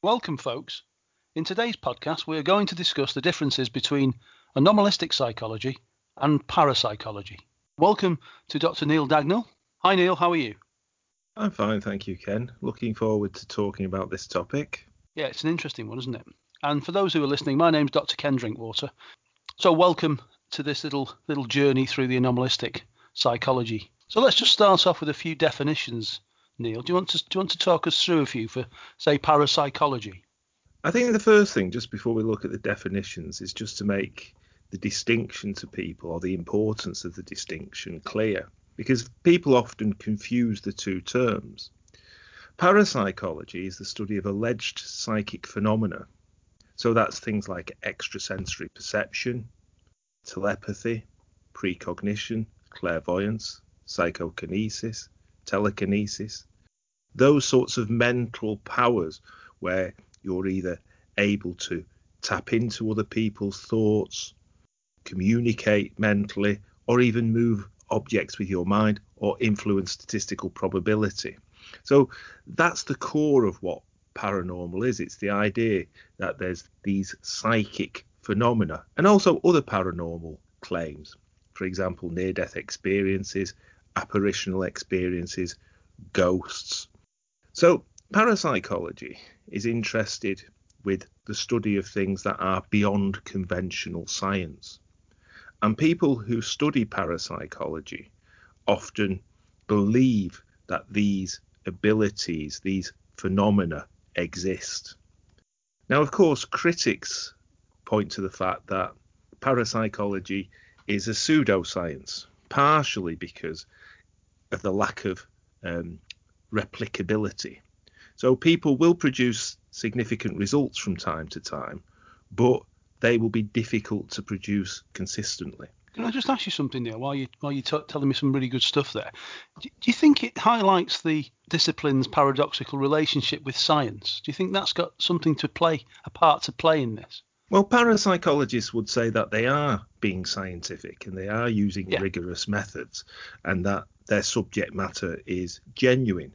Welcome, folks. In today's podcast, we are going to discuss the differences between anomalistic psychology and parapsychology. Welcome to Dr. Neil Dagnall. Hi, Neil. How are you? I'm fine, thank you, Ken. Looking forward to talking about this topic. Yeah, it's an interesting one, isn't it? And for those who are listening, my name's Dr. Ken Drinkwater. So, welcome to this little little journey through the anomalistic psychology. So, let's just start off with a few definitions Neil. Do you want to do you want to talk us through a few for say parapsychology? I think the first thing, just before we look at the definitions, is just to make the distinction to people or the importance of the distinction clear, because people often confuse the two terms. Parapsychology is the study of alleged psychic phenomena. So that's things like extrasensory perception, telepathy, precognition, clairvoyance, psychokinesis, telekinesis, those sorts of mental powers where you're either able to tap into other people's thoughts, communicate mentally, or even move objects with your mind or influence statistical probability. So that's the core of what paranormal is. It's the idea that there's these psychic phenomena and also other paranormal claims. For example, near death experiences, apparitional experiences, ghosts. So, parapsychology is interested with the study of things that are beyond conventional science. And people who study parapsychology often believe that these abilities, these phenomena exist. Now, of course, critics point to the fact that parapsychology is a pseudoscience, partially because of the lack of um, replicability. So people will produce significant results from time to time, but they will be difficult to produce consistently. Can I just ask you something there while you while you're t- telling me some really good stuff there? Do, do you think it highlights the discipline's paradoxical relationship with science? Do you think that's got something to play, a part to play in this? Well, parapsychologists would say that they are being scientific and they are using yeah. rigorous methods and that their subject matter is genuine.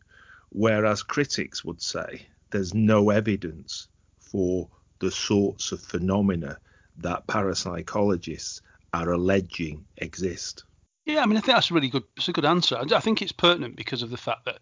Whereas critics would say there's no evidence for the sorts of phenomena that parapsychologists are alleging exist. Yeah, I mean, I think that's a really good. It's a good answer. I think it's pertinent because of the fact that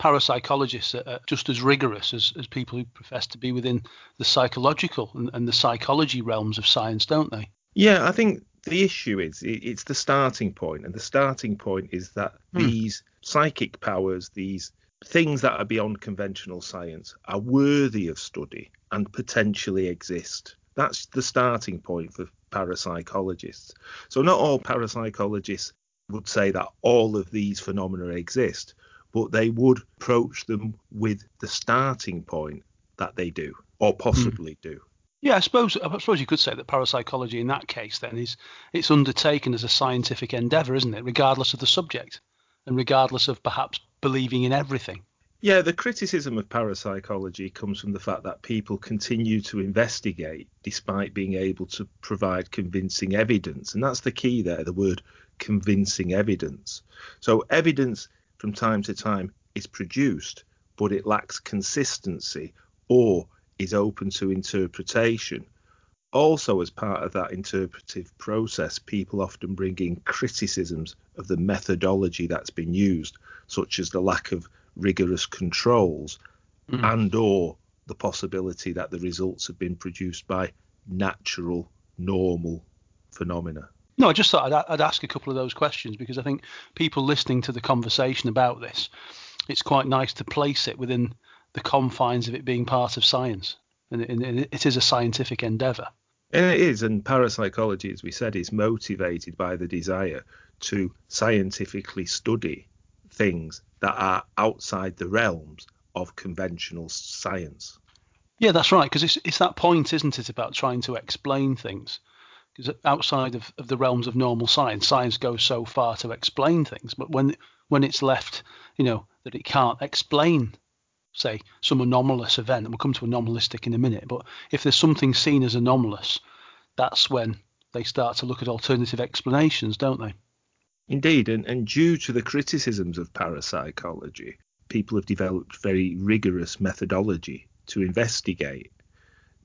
parapsychologists are just as rigorous as, as people who profess to be within the psychological and, and the psychology realms of science, don't they? Yeah, I think the issue is it's the starting point, and the starting point is that hmm. these psychic powers, these things that are beyond conventional science, are worthy of study and potentially exist. That's the starting point for parapsychologists. So, not all parapsychologists would say that all of these phenomena exist, but they would approach them with the starting point that they do, or possibly mm. do. Yeah, I suppose I suppose you could say that parapsychology in that case then is it's undertaken as a scientific endeavour, isn't it? Regardless of the subject, and regardless of perhaps believing in everything. Yeah, the criticism of parapsychology comes from the fact that people continue to investigate despite being able to provide convincing evidence. And that's the key there, the word convincing evidence. So, evidence from time to time is produced, but it lacks consistency or is open to interpretation. Also, as part of that interpretive process, people often bring in criticisms of the methodology that's been used, such as the lack of rigorous controls mm. and or the possibility that the results have been produced by natural normal phenomena. No i just thought I'd, I'd, ask a couple of those questions because i think people listening to the conversation about this it's quite nice to place it within the confines of it being part of science. And it, and it is a scientific endeavor. And it is and parapsychology as we said is motivated by the desire to scientifically study things that are outside the realms of conventional science. Yeah, that's right. Because it's it's that point, isn't it, about trying to explain things? Because outside of, of the realms of normal science, science goes so far to explain things, but when when it's left, you know, that it can't explain, say, some anomalous event, and we'll come to anomalistic in a minute. But if there's something seen as anomalous, that's when they start to look at alternative explanations, don't they? Indeed, and, and due to the criticisms of parapsychology, people have developed very rigorous methodology to investigate.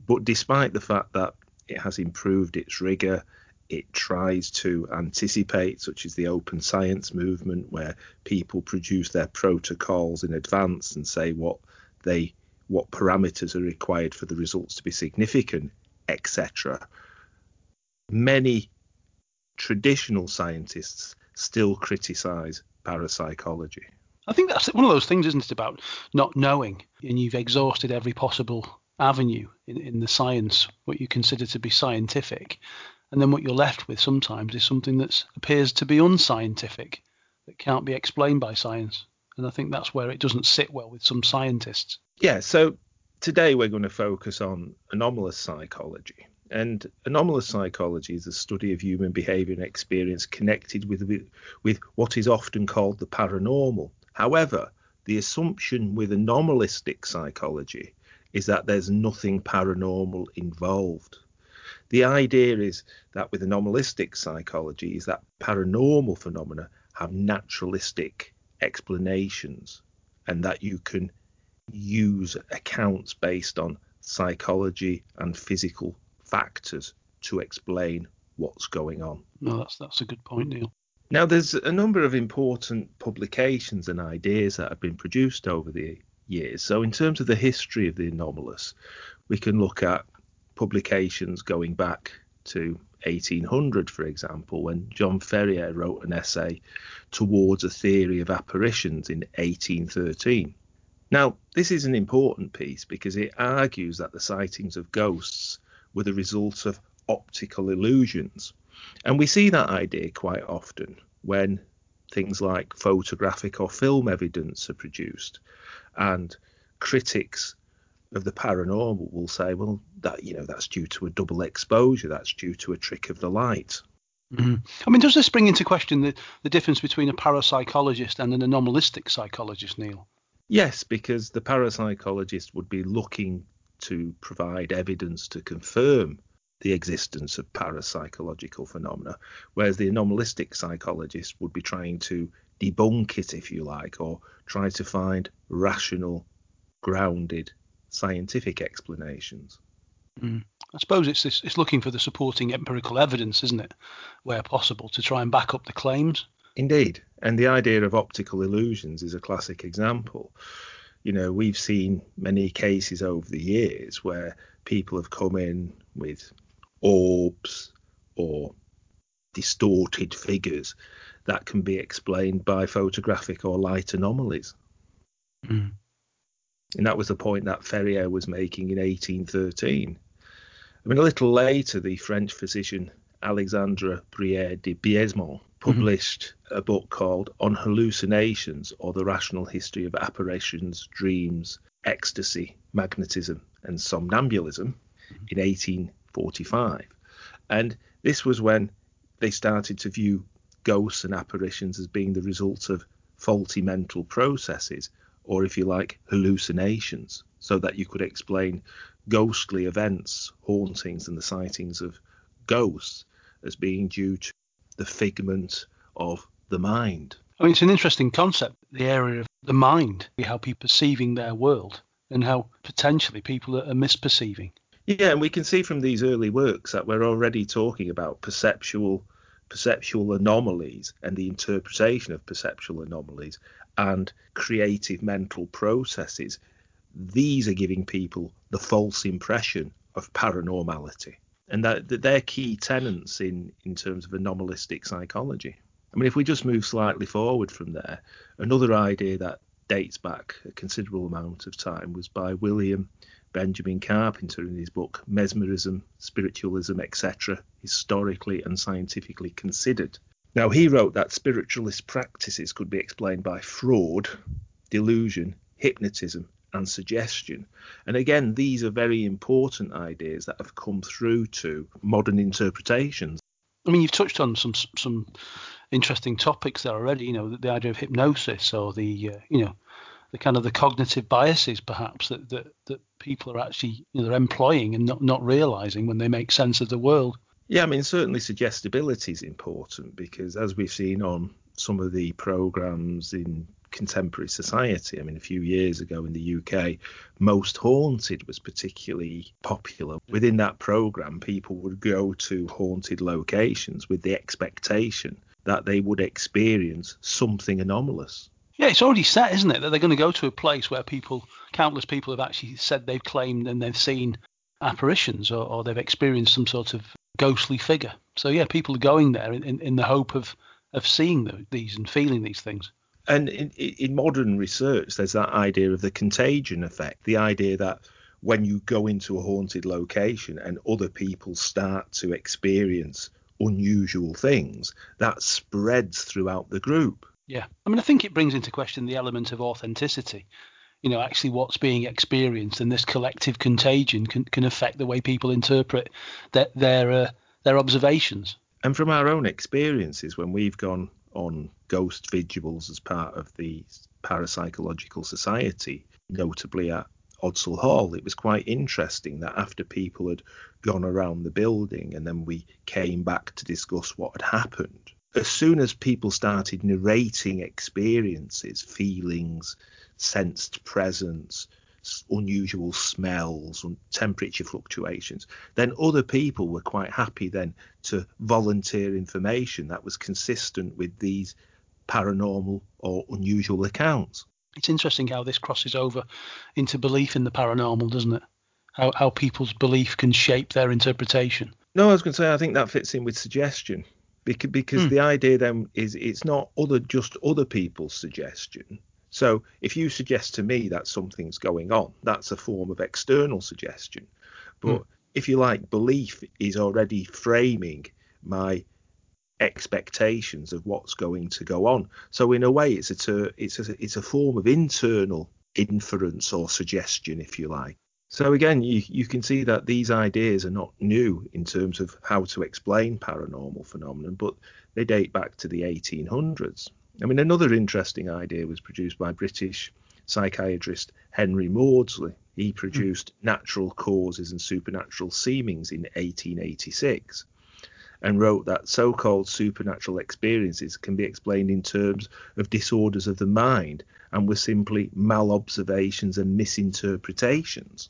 But despite the fact that it has improved its rigor, it tries to anticipate, such as the open science movement, where people produce their protocols in advance and say what they what parameters are required for the results to be significant, etc. Many traditional scientists still criticize parapsychology. I think that's one of those things, isn't it, about not knowing, and you've exhausted every possible avenue in, in the science, what you consider to be scientific, and then what you're left with sometimes is something that appears to be unscientific, that can't be explained by science. And I think that's where it doesn't sit well with some scientists. Yeah, so today we're going to focus on anomalous psychology. And anomalous psychology is a study of human behavior and experience connected with, with, with what is often called the paranormal. However, the assumption with anomalistic psychology is that there's nothing paranormal involved. The idea is that with anomalistic psychology is that paranormal phenomena have naturalistic explanations and that you can use accounts based on psychology and physical factors to explain what's going on. No, that's that's a good point, Neil. Now, there's a number of important publications and ideas that have been produced over the years. So, in terms of the history of the anomalous, we can look at publications going back to 1800, for example, when John Ferriar wrote an essay towards a theory of apparitions in 1813. Now, this is an important piece because it argues that the sightings of ghosts were the result of optical illusions. And we see that idea quite often when things like photographic or film evidence are produced and critics of the paranormal will say, well, that you know that's due to a double exposure, that's due to a trick of the light. Mm-hmm. I mean, does this bring into question the, the difference between a parapsychologist and an anomalistic psychologist, Neil? Yes, because the parapsychologist would be looking to provide evidence to confirm the existence of parapsychological phenomena, whereas the anomalistic psychologist would be trying to debunk it, if you like, or try to find rational, grounded scientific explanations. Mm. I suppose it's this, it's looking for the supporting empirical evidence, isn't it, where possible, to try and back up the claims. Indeed, and the idea of optical illusions is a classic example. You know, we've seen many cases over the years where people have come in with orbs or distorted figures that can be explained by photographic or light anomalies. Mm. And that was the point that Ferriar was making in 1813. I mean, a little later, the French physician Alexandre Brierre de Boismont. Published mm-hmm. a book called On Hallucinations or the Rational History of Apparitions, Dreams, Ecstasy, Magnetism, and Somnambulism mm-hmm. in 1845. And this was when they started to view ghosts and apparitions as being the result of faulty mental processes or if you like, hallucinations, so that you could explain ghostly events, hauntings, and the sightings of ghosts as being due to the figment of the mind. I mean, it's an interesting concept, the area of the mind, how people perceiving their world, and how potentially people are misperceiving. Yeah, and we can see from these early works that we're already talking about perceptual perceptual anomalies and the interpretation of perceptual anomalies and creative mental processes, these are giving people the false impression of paranormality. And that, that they're key tenets in, in terms of anomalistic psychology. I mean, if we just move slightly forward from there, another idea that dates back a considerable amount of time was by William Benjamin Carpenter in his book Mesmerism, Spiritualism, etc., historically and scientifically considered. Now, he wrote that spiritualist practices could be explained by fraud, delusion, hypnotism, and suggestion. And again, these are very important ideas that have come through to modern interpretations. I mean, you've touched on some some interesting topics there already. You know, the, the idea of hypnosis or the uh, you know the kind of the cognitive biases perhaps that that, that people are actually you know, they're employing and not not realizing when they make sense of the world. Yeah, I mean, certainly suggestibility is important because, as we've seen on some of the programs in contemporary society. I mean, a few years ago in the UK, Most Haunted was particularly popular. Within that program, people would go to haunted locations with the expectation that they would experience something anomalous. Yeah, it's already set, isn't it, that they're going to go to a place where people, countless people, have actually said they've claimed and they've seen apparitions or, or they've experienced some sort of ghostly figure. So yeah, people are going there in, in, in the hope of of seeing the, these and feeling these things. And in, in modern research, there's that idea of the contagion effect, the idea that when you go into a haunted location and other people start to experience unusual things, that spreads throughout the group. Yeah. I mean, I think it brings into question the element of authenticity. You know, actually what's being experienced and this collective contagion can, can affect the way people interpret their their, uh, their observations. And from our own experiences, when we've gone on ghost vigils as part of the Parapsychological Society, notably at Ordsall Hall, it was quite interesting that after people had gone around the building and then we came back to discuss what had happened, as soon as people started narrating experiences, feelings, sensed presence, unusual smells and temperature fluctuations, then other people were quite happy then to volunteer information that was consistent with these paranormal or unusual accounts. It's interesting how this crosses over into belief in the paranormal, doesn't it? How, how people's belief can shape their interpretation. No, I was going to say I think that fits in with suggestion because because mm. the idea then is it's not other just other people's suggestion so if you suggest to me that something's going on, that's a form of external suggestion. But mm. if you like, belief is already framing my expectations of what's going to go on. So in a way, it's a ter- it's a it's a form of internal inference or suggestion, if you like. So again, you you can see that these ideas are not new in terms of how to explain paranormal phenomenon, but they date back to the 1800s. I mean, another interesting idea was produced by British psychiatrist Henry Maudsley. He hmm. produced mm. Natural Causes and Supernatural Seemings in 1886 and wrote that so called supernatural experiences can be explained in terms of disorders of the mind and were simply malobservations and misinterpretations.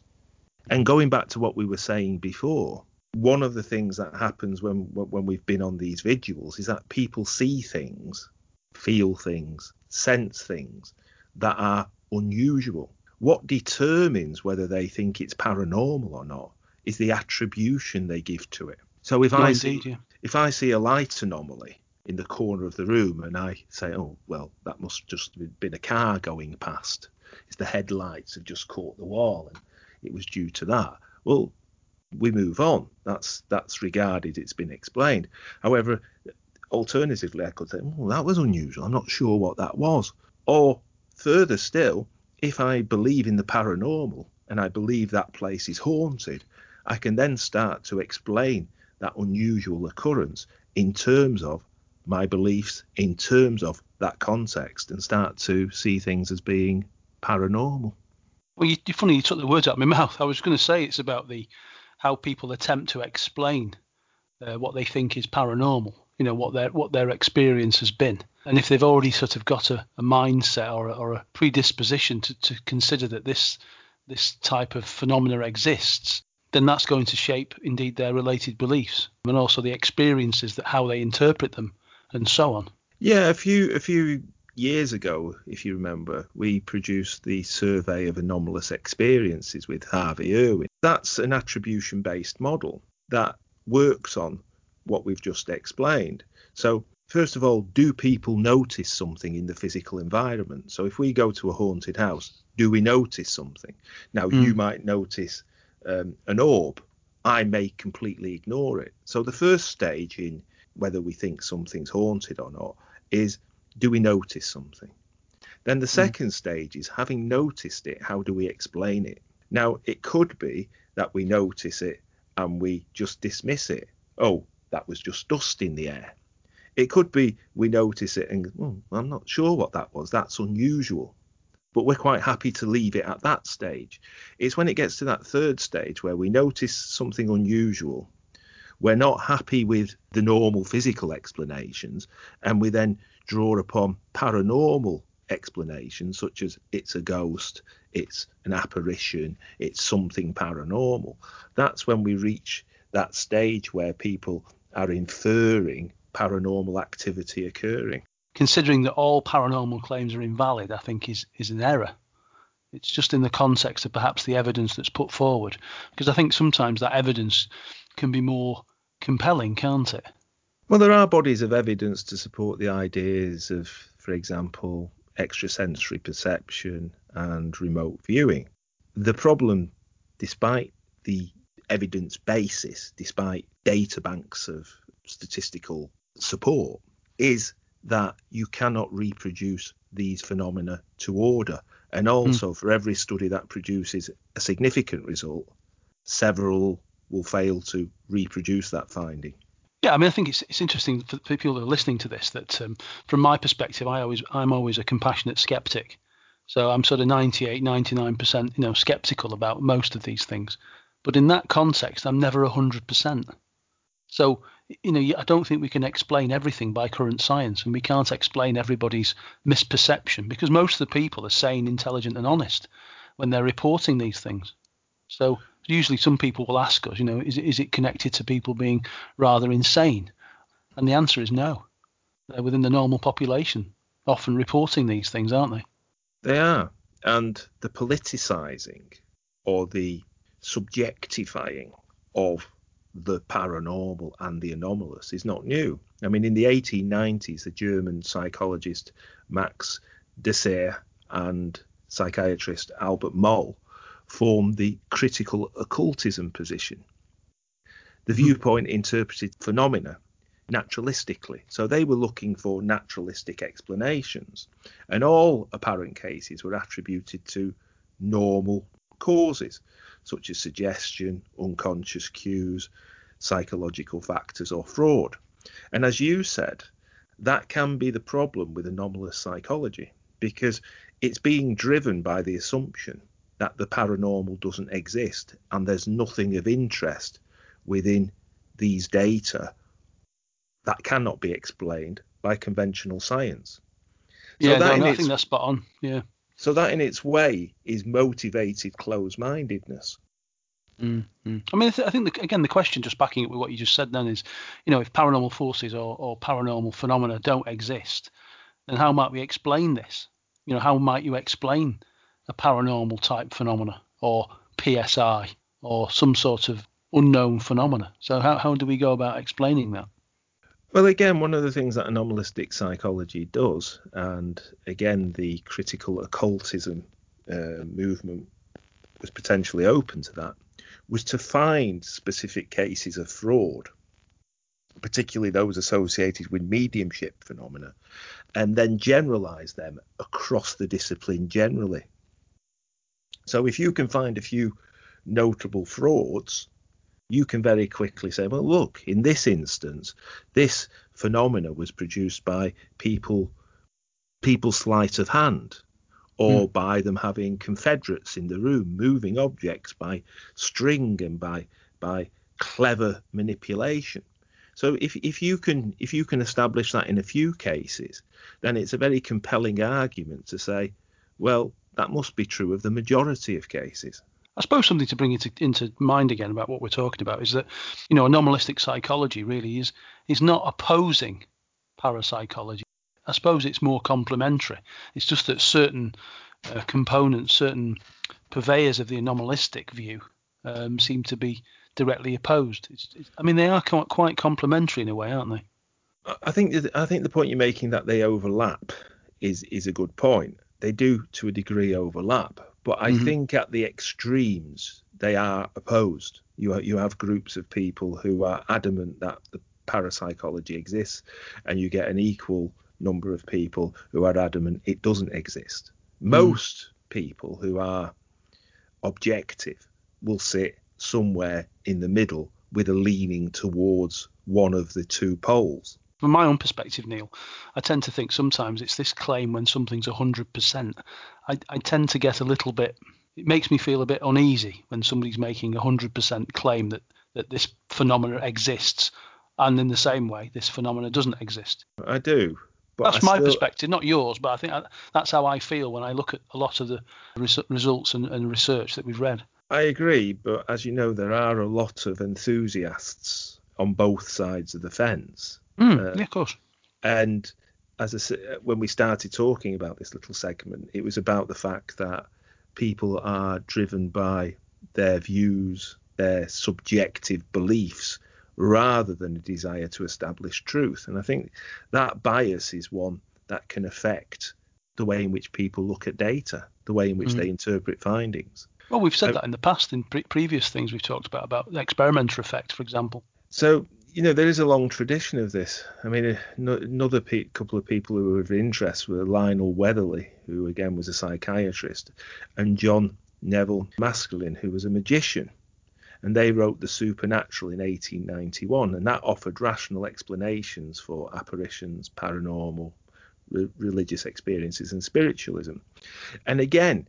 And going back to what we were saying before, one of the things that happens when when we've been on these vigils is that people see things feel things, sense things that are unusual. What determines whether they think it's paranormal or not is the attribution they give to it. So if I see yeah. if I see a light anomaly in the corner of the room and I say, oh well, that must just have been a car going past. It's the headlights have just caught the wall and it was due to that. Well, we move on. That's that's regarded. It's been explained. However, Alternatively, I could say, oh, that was unusual. I'm not sure what that was. Or further still, if I believe in the paranormal and I believe that place is haunted, I can then start to explain that unusual occurrence in terms of my beliefs, in terms of that context, and start to see things as being paranormal. Well, you, funny. You took the words out of my mouth. I was going to say it's about the how people attempt to explain uh, what they think is paranormal you know what their what their experience has been and if they've already sort of got a, a mindset or a, or a predisposition to, to consider that this this type of phenomena exists then that's going to shape indeed their related beliefs and also the experiences that how they interpret them and so on yeah a few a few years ago if you remember we produced the survey of anomalous experiences with harvey irwin that's an attribution based model that works on what we've just explained. So, first of all, do people notice something in the physical environment? So, if we go to a haunted house, do we notice something? Now, mm. you might notice um, an orb. I may completely ignore it. So, the first stage in whether we think something's haunted or not is do we notice something? Then the hmm. second mm. stage is having noticed it, how do we explain it? Now, it could be that we notice it and we just dismiss it. Oh, that was just dust in the air. It could be we notice it and well, I'm not sure what that was. That's unusual. But we're quite happy to leave it at that stage. It's when it gets to that third stage where we notice something unusual. We're not happy with the normal physical explanations, and we then draw upon paranormal explanations, such as it's a ghost, it's an apparition, it's something paranormal. That's when we reach that stage where people are inferring paranormal activity occurring. Considering that all paranormal claims are invalid, I think is is an error. It's just in the context of perhaps the evidence that's put forward, because I think sometimes that evidence can be more compelling, can't it? Well, there are bodies of evidence to support the ideas of, for example, extrasensory perception and remote viewing. The problem, despite the evidence basis, despite data banks of statistical support, is that you cannot reproduce these phenomena to order. And also, mm. for every study that produces a significant result, several will fail to reproduce that finding. Yeah, I mean, I think it's it's interesting for people that are listening to this that um, from my perspective, I always I'm always a compassionate skeptic. So I'm sort of 98, 99%, you know, skeptical about most of these things. But in that context, I'm never 100%. So, you know, I don't think we can explain everything by current science, and we can't explain everybody's misperception because most of the people are sane, intelligent, and honest when they're reporting these things. So usually some people will ask us, you know, is is it connected to people being rather insane? And the answer is no. They're within the normal population, often reporting these things, aren't they? They are. And the politicizing or the subjectifying of the paranormal and the anomalous is not new. I mean, in the 1890s, the German psychologist Max Dessoir and psychiatrist Albert Moll formed the critical occultism position. The hmm. viewpoint interpreted phenomena naturalistically. So they were looking for naturalistic explanations. And all apparent cases were attributed to normal causes, such as suggestion, unconscious cues, psychological factors, or fraud. And as you said, that can be the problem with anomalous psychology because it's being driven by the assumption that the paranormal doesn't exist and there's nothing of interest within these data that cannot be explained by conventional science. So yeah, no, no, I think that's spot on. Yeah. So that in its way is motivated close-mindedness. Mm-hmm. I mean, I think the, again the question, just backing it with what you just said, then is, you know, if paranormal forces or, or paranormal phenomena don't exist, then how might we explain this? You know, how might you explain a paranormal type phenomena or PSI or some sort of unknown phenomena. So how, how do we go about explaining that? Well, again, one of the things that anomalistic psychology does, and again, the critical occultism uh, movement was potentially open to that, was to find specific cases of fraud, particularly those associated with mediumship phenomena, and then generalize them across the discipline generally. So if you can find a few notable frauds, you can very quickly say, well, look, in this instance, this phenomena was produced by people people's sleight of hand or mm. by them having confederates in the room moving objects by string and by by clever manipulation so if, if you can if you can establish that in a few cases then it's a very compelling argument to say well that must be true of the majority of cases. I suppose something to bring into, into mind again about what we're talking about is that, you know, anomalistic psychology really is is not opposing parapsychology. I suppose it's more complementary. It's just that certain uh, components, certain purveyors of the anomalistic view um, seem to be directly opposed. It's, it's, I mean, they are quite complementary in a way, aren't they? I think I think the point you're making that they overlap is is a good point they do to a degree overlap, but I mm-hmm. think at the extremes they are opposed. You you have groups of people who are adamant that the parapsychology exists, and you get an equal number of people who are adamant it doesn't exist. Mm. Most mm. people who are objective will sit somewhere in the middle with a leaning towards one of the two poles. From my own perspective, Neil, I tend to think sometimes it's this claim when something's 100%. I, I tend to get a little bit, it makes me feel a bit uneasy when somebody's making a 100% claim that, that this phenomena exists and in the same way this phenomena doesn't exist. I do. But that's I my still- perspective, not yours, but I think I, that's how I feel when I look at a lot of the res- results and, and research that we've read. I agree, but as you know, there are a lot of enthusiasts on both sides of the fence. Mm, Uh, yeah, of course. And as I said, when we started talking about this little segment, it was about the fact that people are driven by their views, their subjective beliefs, rather than a desire to establish truth. And I think that bias is one that can affect the way in which people look at data, the way in which Mm. they interpret findings. Well, we've said uh, that in the past in pre- previous things we've talked about, about the experimenter effect, for example. So you know there is a long tradition of this. I mean, uh, another pe- couple of people who were of interest were Lionel Weatherly, who again was a psychiatrist, and John Neville Maskelyne, who was a magician. And they wrote The Supernatural in 1891, and that offered rational explanations for apparitions, paranormal, re- religious experiences, and spiritualism. And again,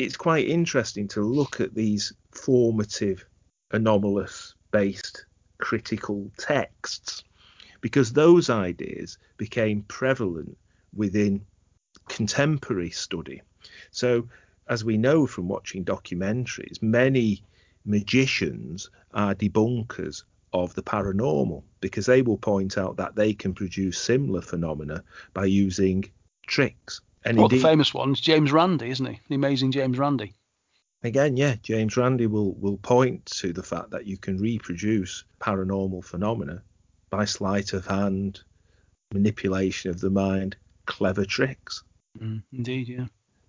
it's quite interesting to look at these formative, anomalous based critical texts because those ideas became prevalent within contemporary study. So, as we know from watching documentaries, many magicians are debunkers of the paranormal because they will point out that they can produce similar phenomena by using tricks. And Well, the famous one's James Randi, isn't he? The amazing James Randi. again, yeah, James Randi will will point to the fact that you can reproduce paranormal phenomena by sleight of hand, manipulation of the mind, clever tricks. Mm, indeed, yeah.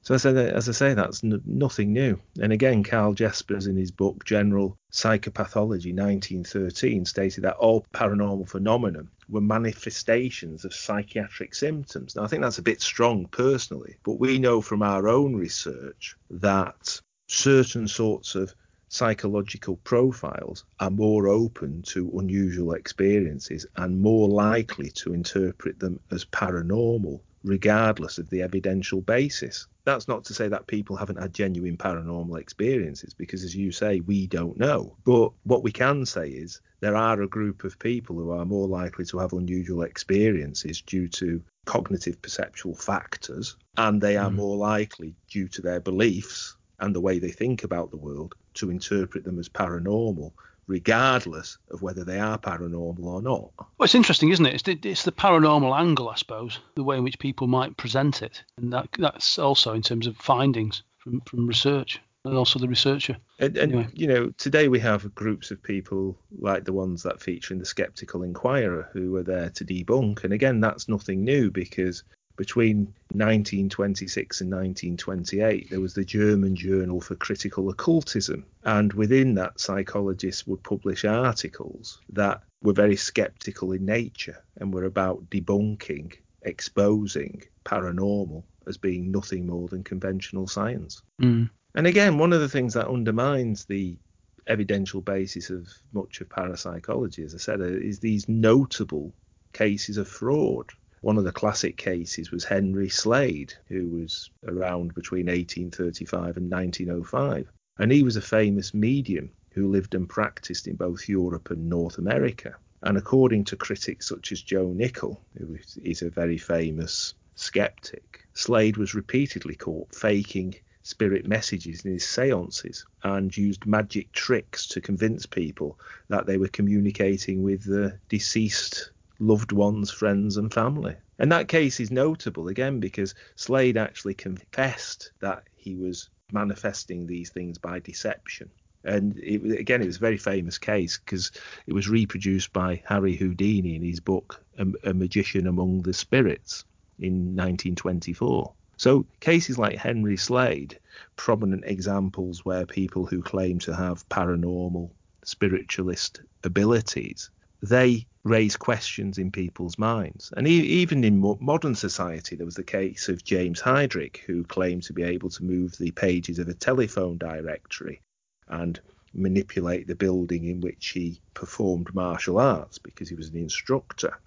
So as I, as I say, that's n- nothing new. And again, Carl Jaspers in his book General Psychopathology 1913 stated that all paranormal phenomena were manifestations of psychiatric symptoms. Now, I think that's a bit strong personally, but we know from our own research that certain sorts of psychological profiles are more open to unusual experiences and more likely to interpret them as paranormal regardless of the evidential basis. That's not to say that people haven't had genuine paranormal experiences, because as you say, we don't know. But what we can say is there are a group of people who are more likely to have unusual experiences due to cognitive perceptual factors, and they are Mm. more likely, due to their beliefs and the way they think about the world, to interpret them as paranormal, regardless of whether they are paranormal or not. Well, it's interesting, isn't it? It's the, it's the paranormal angle, I suppose, the way in which people might present it, and that that's also in terms of findings from, from research, and also the researcher. And, and Anyway. you know, today we have groups of people like the ones that feature in the Skeptical Inquirer who are there to debunk. And again, that's nothing new because between 1926 and 1928, there was the German Journal for Critical Occultism. And within that, psychologists would publish articles that were very skeptical in nature and were about debunking, exposing paranormal as being nothing more than conventional science. Mm. And again, one of the things that undermines the evidential basis of much of parapsychology, as I said, is these notable cases of fraud. One of the classic cases was Henry Slade, who was around between 1835 and 1905. And he was a famous medium who lived and practiced in both Europe and North America. And according to critics such as Joe Nickell, who is a very famous skeptic, Slade was repeatedly caught faking spirit messages in his seances and used magic tricks to convince people that they were communicating with the deceased loved ones, friends, and family. And that case is notable again because Slade actually confessed that he was manifesting these things by deception. And it, again, it was a very famous case because it was reproduced by Harry Houdini in his book A, a Magician Among the Spirits in 1924. So cases like Henry Slade, prominent examples where people who claim to have paranormal spiritualist abilities, they raise questions in people's minds. And e- even in mo- modern society, there was the case of James Hydrick, who claimed to be able to move the pages of a telephone directory and manipulate the building in which he performed martial arts because he was an instructor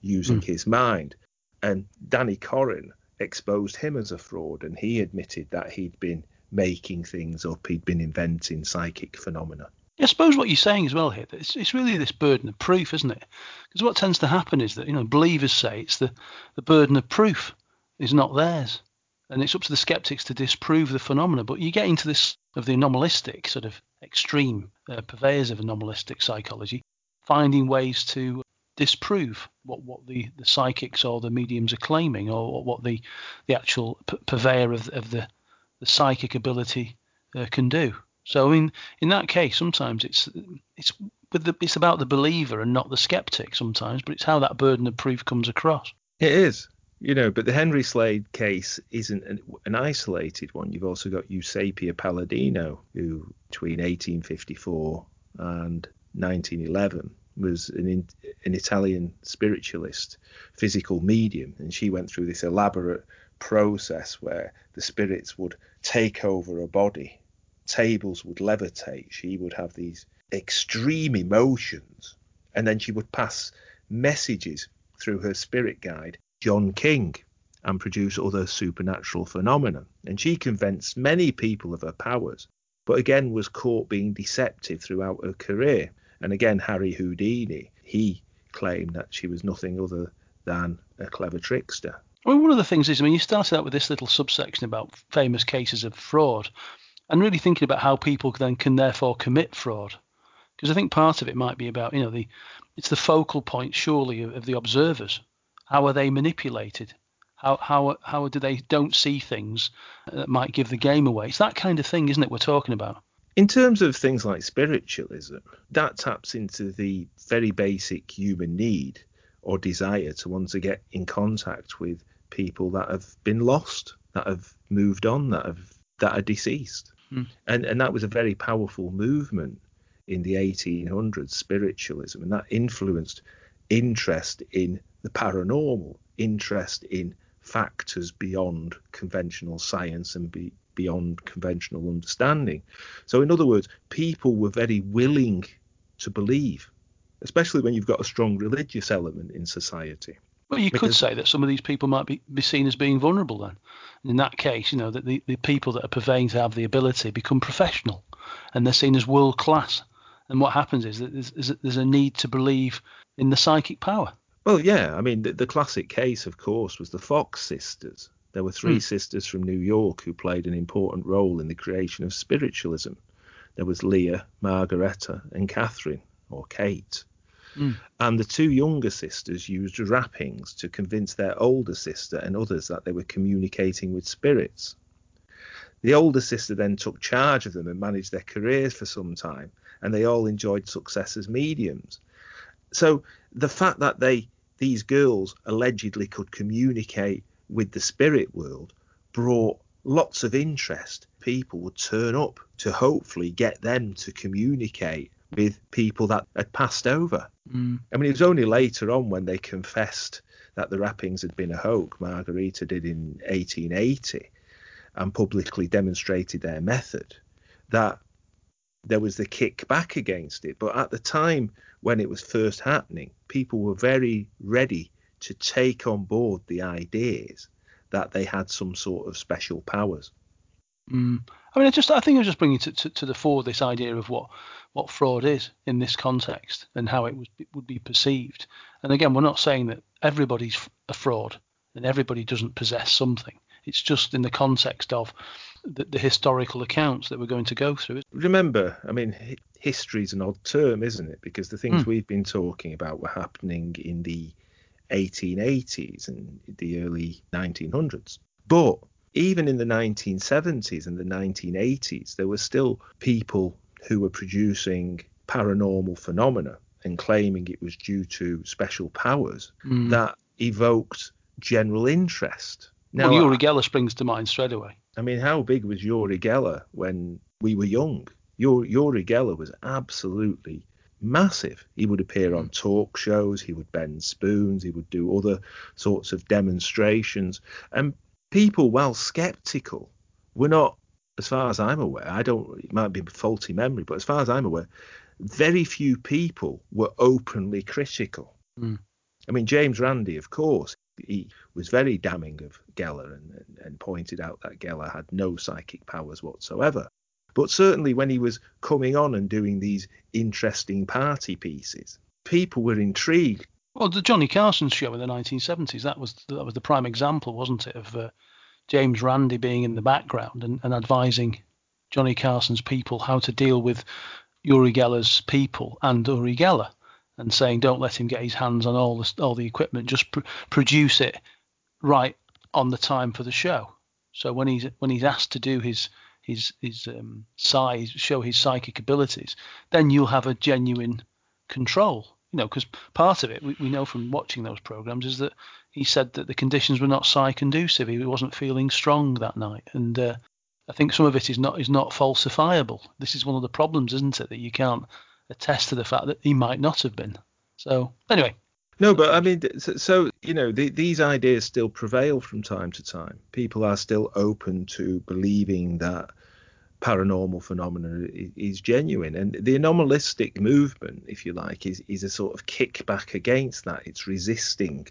using Mm. his mind. And Danny Korem exposed him as a fraud, and he admitted that he'd been making things up, he'd been inventing psychic phenomena. I suppose what you're saying as well here, it's, it's really this burden of proof, isn't it? Because what tends to happen is that you know believers say it's the, the burden of proof is not theirs, and it's up to the skeptics to disprove the phenomena. But you get into this of the anomalistic sort of extreme uh, purveyors of anomalistic psychology, finding ways to disprove what, what the, the psychics or the mediums are claiming, or what the the actual purveyor of, of the the psychic ability uh, can do. So in in that case, sometimes it's it's with the, it's about the believer and not the skeptic sometimes, but it's how that burden of proof comes across. It is, you know, but the Henry Slade case isn't an, an isolated one. You've also got Eusapia Palladino, who between 1854 and 1911 was an, an Italian spiritualist, physical medium, and she went through this elaborate process where the spirits would take over a body, tables would levitate, she would have these extreme emotions, and then she would pass messages through her spirit guide, John King, and produce other supernatural phenomena. And she convinced many people of her powers, but again was caught being deceptive throughout her career. And again, Harry Houdini, he claimed that she was nothing other than a clever trickster. Well, one of the things is, I mean, you started out with this little subsection about famous cases of fraud, and really thinking about how people then can therefore commit fraud, because I think part of it might be about, you know, the it's the focal point surely of, of the observers. How are they manipulated? How how how do they don't see things that might give the game away? It's that kind of thing, isn't it? We're talking about. In terms of things like spiritualism, that taps into the very basic human need or desire to want to get in contact with people that have been lost, that have moved on, that have that are deceased. Hmm. And and that was a very powerful movement in the 1800s, spiritualism, and that influenced interest in the paranormal, interest in factors beyond conventional science and be, beyond conventional understanding. So, in other words, people were very willing to believe, especially when you've got a strong religious element in society. Well, you because, could say that some of these people might be, be seen as being vulnerable then. In that case, you know, that the, the people that are purveying to have the ability become professional and they're seen as world class. And what happens is that there's, there's a need to believe in the psychic power. Well, yeah. I mean, the, the classic case, of course, was the Fox sisters. There were three mm. sisters from New York who played an important role in the creation of spiritualism. There was Leah, Margaretta, and Catherine, or Kate. Mm. And the two younger sisters used wrappings to convince their older sister and others that they were communicating with spirits. The older sister then took charge of them and managed their careers for some time, and they all enjoyed success as mediums. So the fact that they these girls allegedly could communicate with the spirit world brought lots of interest. People would turn up to hopefully get them to communicate with people that had passed over. Mm. I mean, it was only later on when they confessed that the wrappings had been a hoax, Margaretta did in 1880, and publicly demonstrated their method, that there was the kickback against it. But at the time when it was first happening, people were very ready to take on board the ideas that they had some sort of special powers. Mm. I mean, I just I think I was just bringing to, to, to, the fore this idea of what what fraud is in this context and how it was it would be perceived. And again, we're not saying that everybody's a fraud and everybody doesn't possess something. It's just in the context of the, the historical accounts that we're going to go through. Remember, I mean, history is an odd term, isn't it? Because the things mm. we've been talking about were happening in the 1880s and the early 1900s. But even in the 1970s and the 1980s, there were still people who were producing paranormal phenomena and claiming it was due to special powers mm. that evoked general interest. Now, well, Uri Geller springs to mind straight away. I mean, how big was Uri Geller when we were young? Uri Geller was absolutely massive. He would appear on talk shows, he would bend spoons, he would do other sorts of demonstrations. And people, while skeptical, were not, as far as I'm aware, I don't, it might be faulty memory, but as far as I'm aware, very few people were openly critical. Mm. I mean, James Randi, of course, he was very damning of Geller and, and, and pointed out that Geller had no psychic powers whatsoever. But certainly when he was coming on and doing these interesting party pieces, people were intrigued. Well, the Johnny Carson show in the 1970s, that was that was the prime example, wasn't it, of uh, James Randi being in the background and, and advising Johnny Carson's people how to deal with Uri Geller's people and Uri Geller, and saying don't let him get his hands on all the all the equipment, just pr- produce it right on the time for the show. So when he's when he's asked to do his his his um, size, show his psychic abilities, then you'll have a genuine control. You know, because part of it we, we know from watching those programs is that he said that the conditions were not psy conducive. He wasn't feeling strong that night, and uh, I think some of it is not is not falsifiable. This is one of the problems, isn't it, that you can't attest to the fact that he might not have been. So anyway. No, but I mean, so, so you know, the, these ideas still prevail from time to time. People are still open to believing that paranormal phenomena is, is genuine, and the anomalistic movement, if you like, is is a sort of kickback against that. It's resisting.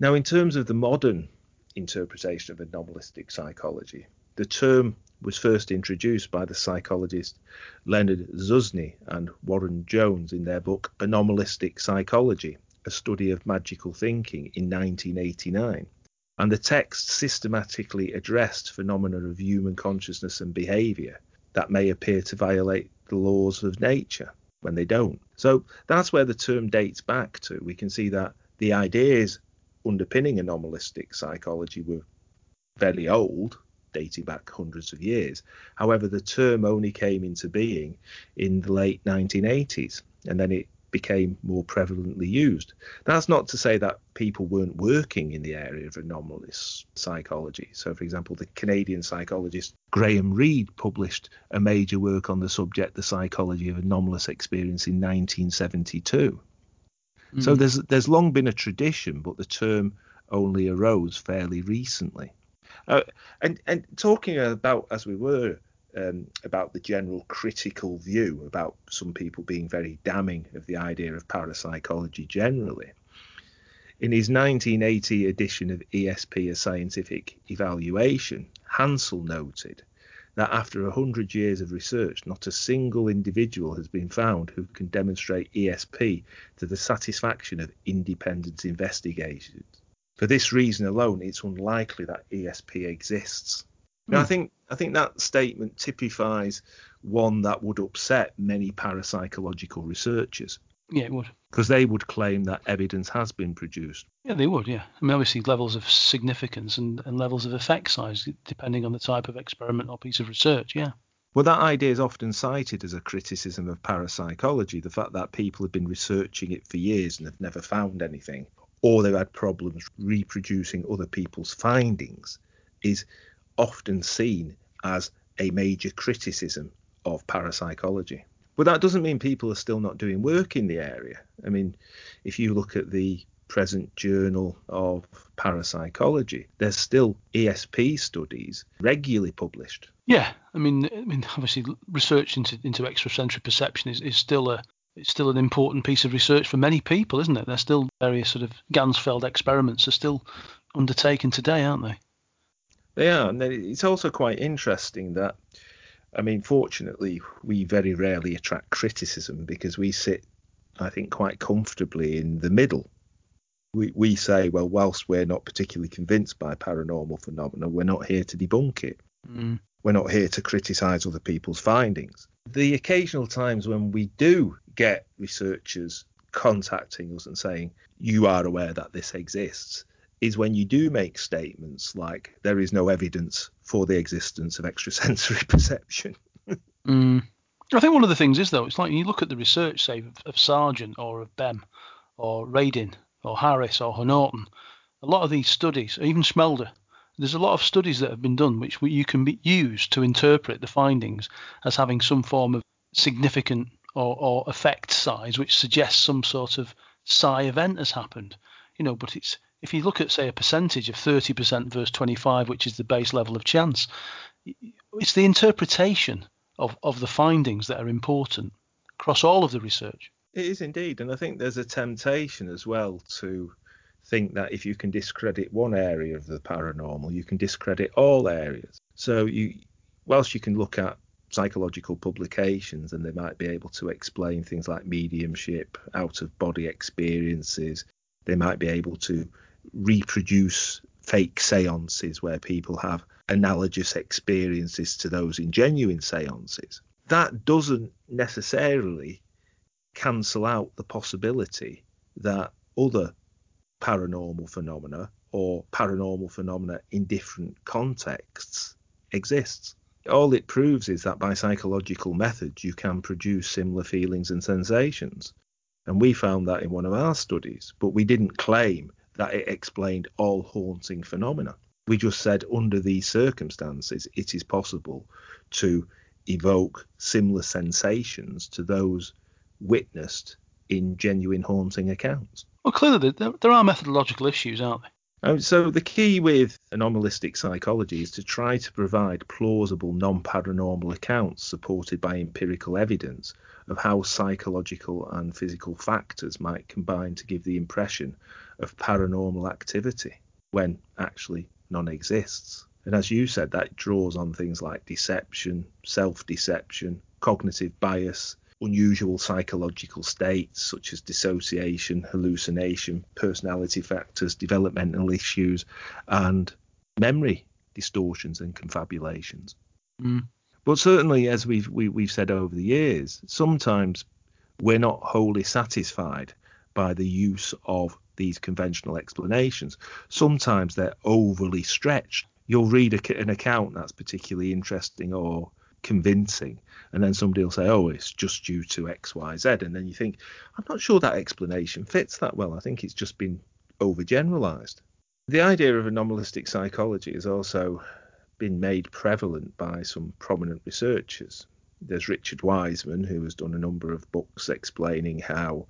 Now, in terms of the modern interpretation of anomalistic psychology, the term was first introduced by the psychologist Leonard Zusne and Warren Jones in their book Anomalistic Psychology, a study of magical thinking in 1989. And the text systematically addressed phenomena of human consciousness and behavior that may appear to violate the laws of nature when they don't. So that's where the term dates back to. We can see that the ideas underpinning anomalistic psychology were very old, dating back hundreds of years. However, the term only came into being in the late 1980s, and then it became more prevalently used. That's not to say that people weren't working in the area of anomalous psychology. So, for example, the Canadian psychologist Graham Reed published a major work on the subject, The Psychology of Anomalous Experience, in 1972. Mm-hmm. So there's there's long been a tradition, but the term only arose fairly recently. Uh, and and talking about as we were um, about the general critical view about some people being very damning of the idea of parapsychology generally. In his 1980 edition of ESP, a scientific evaluation, Hansel noted that after 100 years of research, not a single individual has been found who can demonstrate ESP to the satisfaction of independent investigators for this reason alone, it's unlikely that ESP exists. I hmm. think I think that statement typifies one that would upset many parapsychological researchers. Yeah, it would. Because they would claim that evidence has been produced. Yeah, they would, yeah. I mean, obviously, levels of significance and, and levels of effect size, depending on the type of experiment or piece of research, yeah. Well, that idea is often cited as a criticism of parapsychology the fact that people have been researching it for years and have never found anything, or they've had problems reproducing other people's findings is often seen as a major criticism of parapsychology. But that doesn't mean people are still not doing work in the area. I mean, if you look at the present journal of parapsychology, there's still ESP studies regularly published. Yeah, I mean, I mean, obviously, research into into extrasensory perception is, is still a it's still an important piece of research for many people, isn't it? There's still various sort of Ganzfeld experiments are still undertaken today, aren't they? They are, and it's also quite interesting that, I mean, fortunately, we very rarely attract criticism because we sit, I think, quite comfortably in the middle. We we say, well, whilst we're not particularly convinced by paranormal phenomena, we're not here to debunk it. Mm. We're not here to criticise other people's findings. The occasional times when we do get researchers contacting us and saying, you are aware that this exists, is when you do make statements like, there is no evidence for the existence of extrasensory perception. mm. I think one of the things is, though, it's like you look at the research, say, of, of Sargent or of Bem or Radin or Harris or Norton, a lot of these studies, even Schmeidler, there's a lot of studies that have been done which you can be, use to interpret the findings as having some form of significant or, or effect size, which suggests some sort of psi event has happened. You know, but it's if you look at say a percentage of 30% versus 25, which is the base level of chance, it's the interpretation of, of the findings that are important across all of the research. It is indeed, and I think there's a temptation as well to think that if you can discredit one area of the paranormal, you can discredit all areas. So you, whilst you can look at psychological publications and they might be able to explain things like mediumship, out of body experiences. They might be able to reproduce fake seances where people have analogous experiences to those in genuine seances. That doesn't necessarily cancel out the possibility that other paranormal phenomena or paranormal phenomena in different contexts exists. All it proves is that by psychological methods you can produce similar feelings and sensations. And we found that in one of our studies, but we didn't claim that it explained all haunting phenomena. We just said under these circumstances it is possible to evoke similar sensations to those witnessed in genuine haunting accounts. Well, clearly there, are methodological issues, aren't there? Um, so the key with anomalistic psychology is to try to provide plausible non-paranormal accounts supported by empirical evidence of how psychological and physical factors might combine to give the impression of paranormal activity when actually none exists. And as you said, that draws on things like deception, self-deception, cognitive bias, unusual psychological states such as dissociation, hallucination, personality factors, developmental issues, and memory distortions and confabulations. Mm. But certainly, as we've we, have we have said over the years, sometimes we're not wholly satisfied by the use of these conventional explanations. Sometimes they're overly stretched. You'll read a, an account that's particularly interesting or convincing, and then somebody will say, "Oh, it's just due to X, Y, Z," and then you think, "I'm not sure that explanation fits that well. I think it's just been overgeneralized." The idea of anomalistic psychology has also been made prevalent by some prominent researchers. There's Richard Wiseman, who has done a number of books explaining how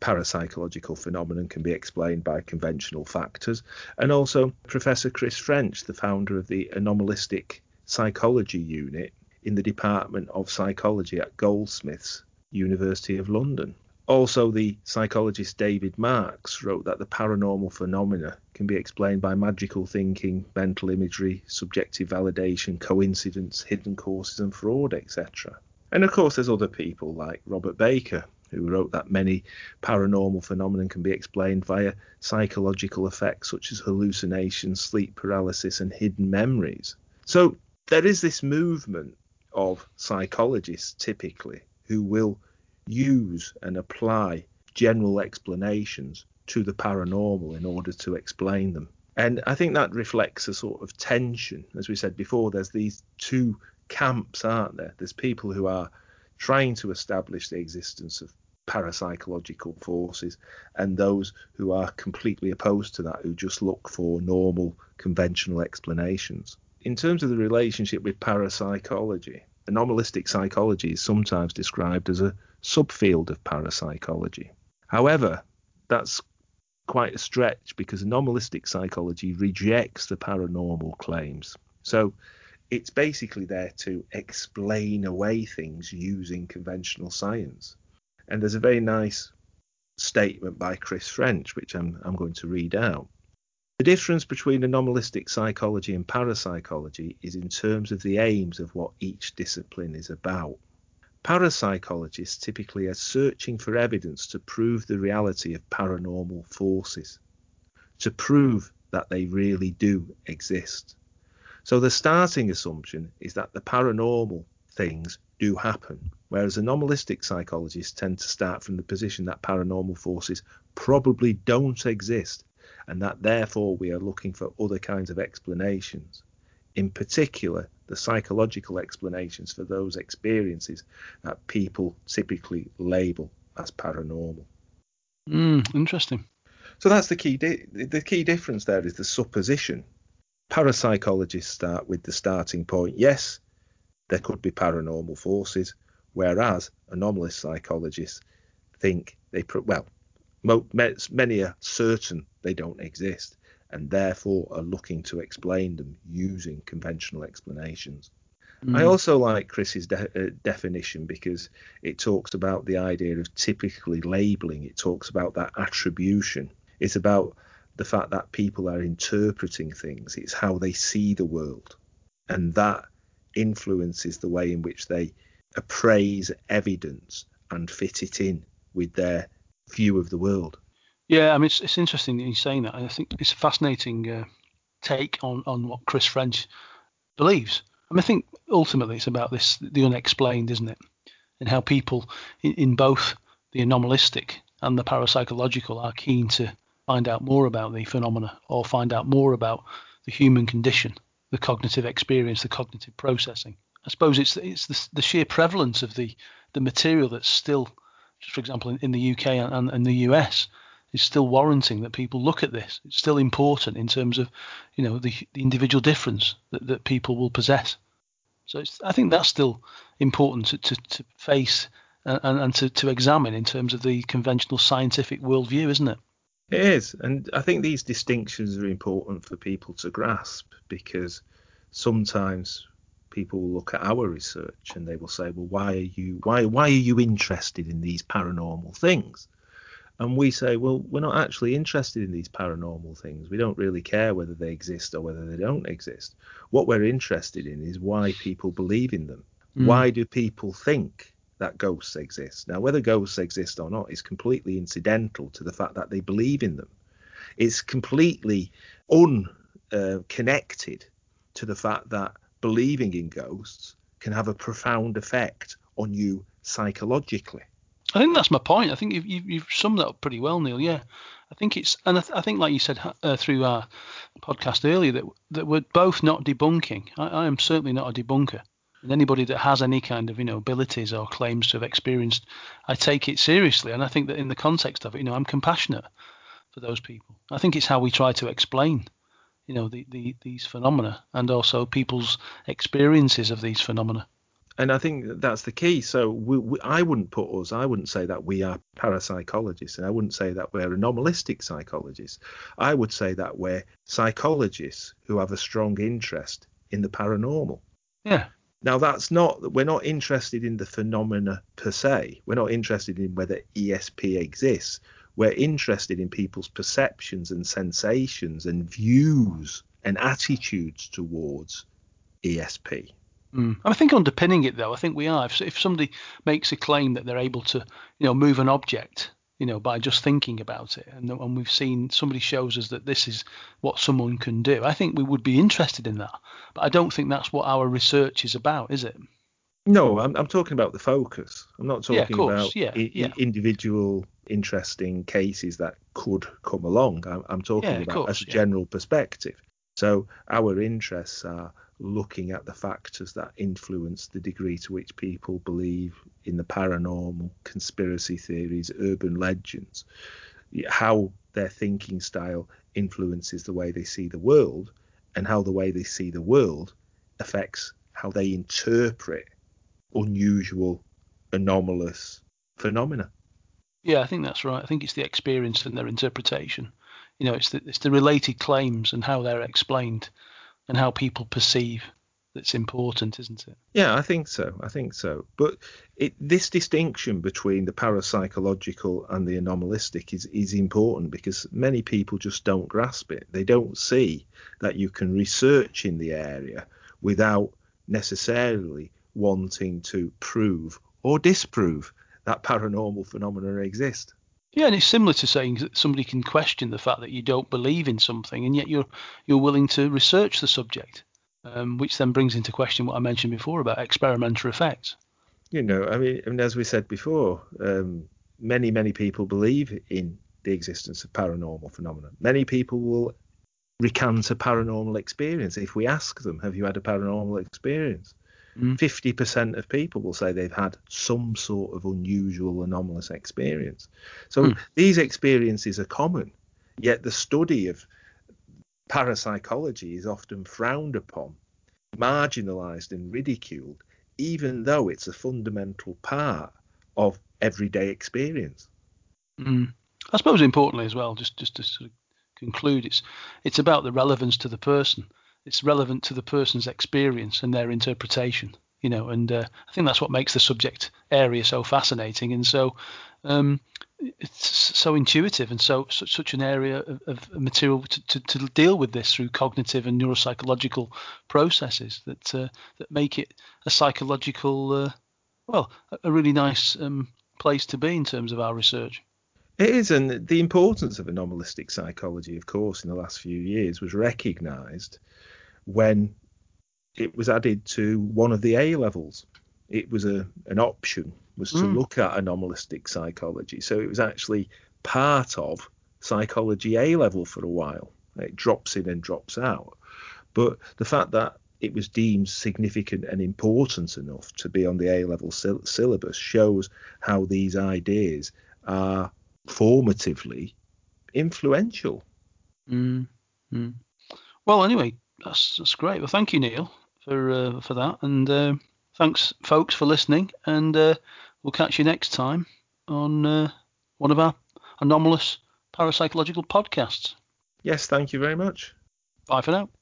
parapsychological phenomenon can be explained by conventional factors, and also Professor Chris French, the founder of the anomalistic psychology unit in the Department of Psychology at Goldsmiths, University of London. Also, the psychologist David Marks wrote that the paranormal phenomena can be explained by magical thinking, mental imagery, subjective validation, coincidence, hidden causes, and fraud, etc. And of course, there's other people like Robert Baker, who wrote that many paranormal phenomena can be explained via psychological effects such as hallucinations, sleep paralysis, and hidden memories. So there is this movement of psychologists typically who will use and apply general explanations to the paranormal in order to explain them. And I think that reflects a sort of tension. As we said before, there's these two camps, aren't there? There's people who are trying to establish the existence of parapsychological forces and those who are completely opposed to that, who just look for normal, conventional explanations in terms of the relationship with parapsychology, anomalistic psychology is sometimes described as a subfield of parapsychology. However, that's quite a stretch because anomalistic psychology rejects the paranormal claims. So it's basically there to explain away things using conventional science. And there's a very nice statement by Chris French, which I'm, I'm going to read out. The difference between anomalistic psychology and parapsychology is in terms of the aims of what each discipline is about. Parapsychologists typically are searching for evidence to prove the reality of paranormal forces, to prove that they really do exist. So the starting assumption is that the paranormal things do happen, whereas anomalistic psychologists tend to start from the position that paranormal forces probably don't exist and that therefore we are looking for other kinds of explanations. In particular, the psychological explanations for those experiences that people typically label as paranormal. Mm, interesting. So that's the key. Di- the key difference there is the supposition. Parapsychologists start with the starting point. Yes, there could be paranormal forces, whereas anomalous psychologists think they well many are certain they don't exist and therefore are looking to explain them using conventional explanations. Mm. I also like Chris's de- uh, definition because it talks about the idea of typically labeling. It talks about that attribution. It's about the fact that people are interpreting things. It's how they see the world, and that influences the way in which they appraise evidence and fit it in with their view of the world. Yeah, I mean, it's, it's interesting that you're saying that. I think it's a fascinating uh, take on, on what Chris French believes. I mean, I think ultimately it's about this the unexplained, isn't it? And how people in, in both the anomalistic and the parapsychological are keen to find out more about the phenomena or find out more about the human condition, the cognitive experience, the cognitive processing. I suppose it's it's the, the sheer prevalence of the the material that's still, for example, in, in the UK and, and the US, is still warranting that people look at this. It's still important in terms of, you know, the, the individual difference that, that people will possess. So I think that's still important to, to, to face and, and to, to examine in terms of the conventional scientific worldview, isn't it? It is, and I think these distinctions are important for people to grasp because sometimes people will look at our research and they will say, "Well, why are you why why are you interested in these paranormal things?" And we say, "Well, we're not actually interested in these paranormal things. We don't really care whether they exist or whether they don't exist. What we're interested in is why people believe in them. Mm. Why do people think that ghosts exist. Now, whether ghosts exist or not is completely incidental to the fact that they believe in them. It's completely unconnected uh, to the fact that believing in ghosts can have a profound effect on you psychologically. I think that's my point. I think you've, you've summed that up pretty well, Neil. Yeah, I think it's, and I, th- I think, like you said uh, through our podcast earlier, that that we're both not debunking. I, I am certainly not a debunker. And anybody that has any kind of you know abilities or claims to have experienced, I take it seriously. And I think that in the context of it, you know, I'm compassionate for those people. I think it's how we try to explain, you know, the, the these phenomena and also people's experiences of these phenomena. And I think that's the key. So we, we, I wouldn't put us, I wouldn't say that we are parapsychologists, and I wouldn't say that we're anomalistic psychologists. I would say that we're psychologists who have a strong interest in the paranormal. Yeah. Now, that's not, we're not interested in the phenomena per se. We're not interested in whether ESP exists. We're interested in people's perceptions and sensations and views and attitudes towards ESP. Mm. I think underpinning it, though, I think we are. If, if somebody makes a claim that they're able to, you know, move an object you know, by just thinking about it. And, and we've seen somebody shows us that this is what someone can do. I think we would be interested in that, but I don't think that's what our research is about, is it? No, I'm, I'm talking about the focus. I'm not talking yeah, about yeah, I- yeah. individual interesting cases that could come along. I'm, I'm talking about course, as a general perspective. So our interests are looking at the factors that influence the degree to which people believe in the paranormal, conspiracy theories, urban legends, how their thinking style influences the way they see the world, and how the way they see the world affects how they interpret unusual, anomalous phenomena. Yeah, I think that's right. I think it's the experience and their interpretation. You know, it's the, it's the related claims and how they're explained and how people perceive that's important, isn't it? Yeah, I think so. I think so. But it, this distinction between the parapsychological and the anomalistic is, is important because many people just don't grasp it. They don't see that you can research in the area without necessarily wanting to prove or disprove that paranormal phenomena exist. Yeah, and it's similar to saying that somebody can question the fact that you don't believe in something, and yet you're you're willing to research the subject, um, which then brings into question what I mentioned before about experimental effects. You know, I mean, I mean as we said before, um, many many people believe in the existence of paranormal phenomena. Many people will recant a paranormal experience if we ask them, "Have you had a paranormal experience?" Mm. Fifty mm. percent of people will say they've had some sort of unusual, anomalous experience. So mm. these experiences are common, yet the study of parapsychology is often frowned upon, marginalised, and ridiculed, even though it's a fundamental part of everyday experience. Mm. I suppose importantly as well, just just to sort of conclude, it's it's about the relevance to the person it's relevant to the person's experience and their interpretation you know and uh, i think that's what makes the subject area so fascinating and so um, it's so intuitive and so such, an area of, of material to, to, to, deal with this through cognitive and neuropsychological processes that uh, that make it a psychological uh, well a really nice um, place to be in terms of our research. It is, and the importance of anomalistic psychology, of course, in the last few years was recognised when it was added to one of the A levels. It was a an option was to mm. look at anomalistic psychology. So it was actually part of psychology A level for a while. It drops in and drops out. But the fact that it was deemed significant and important enough to be on the A level syll- syllabus shows how these ideas are formatively influential. Mm. Mm. Well, anyway, that's that's great. Well, thank you, Neil, for uh, for that, and uh, thanks, folks, for listening. And uh, We'll catch you next time on uh, one of our anomalous parapsychological podcasts. Yes, thank you very much. Bye for now.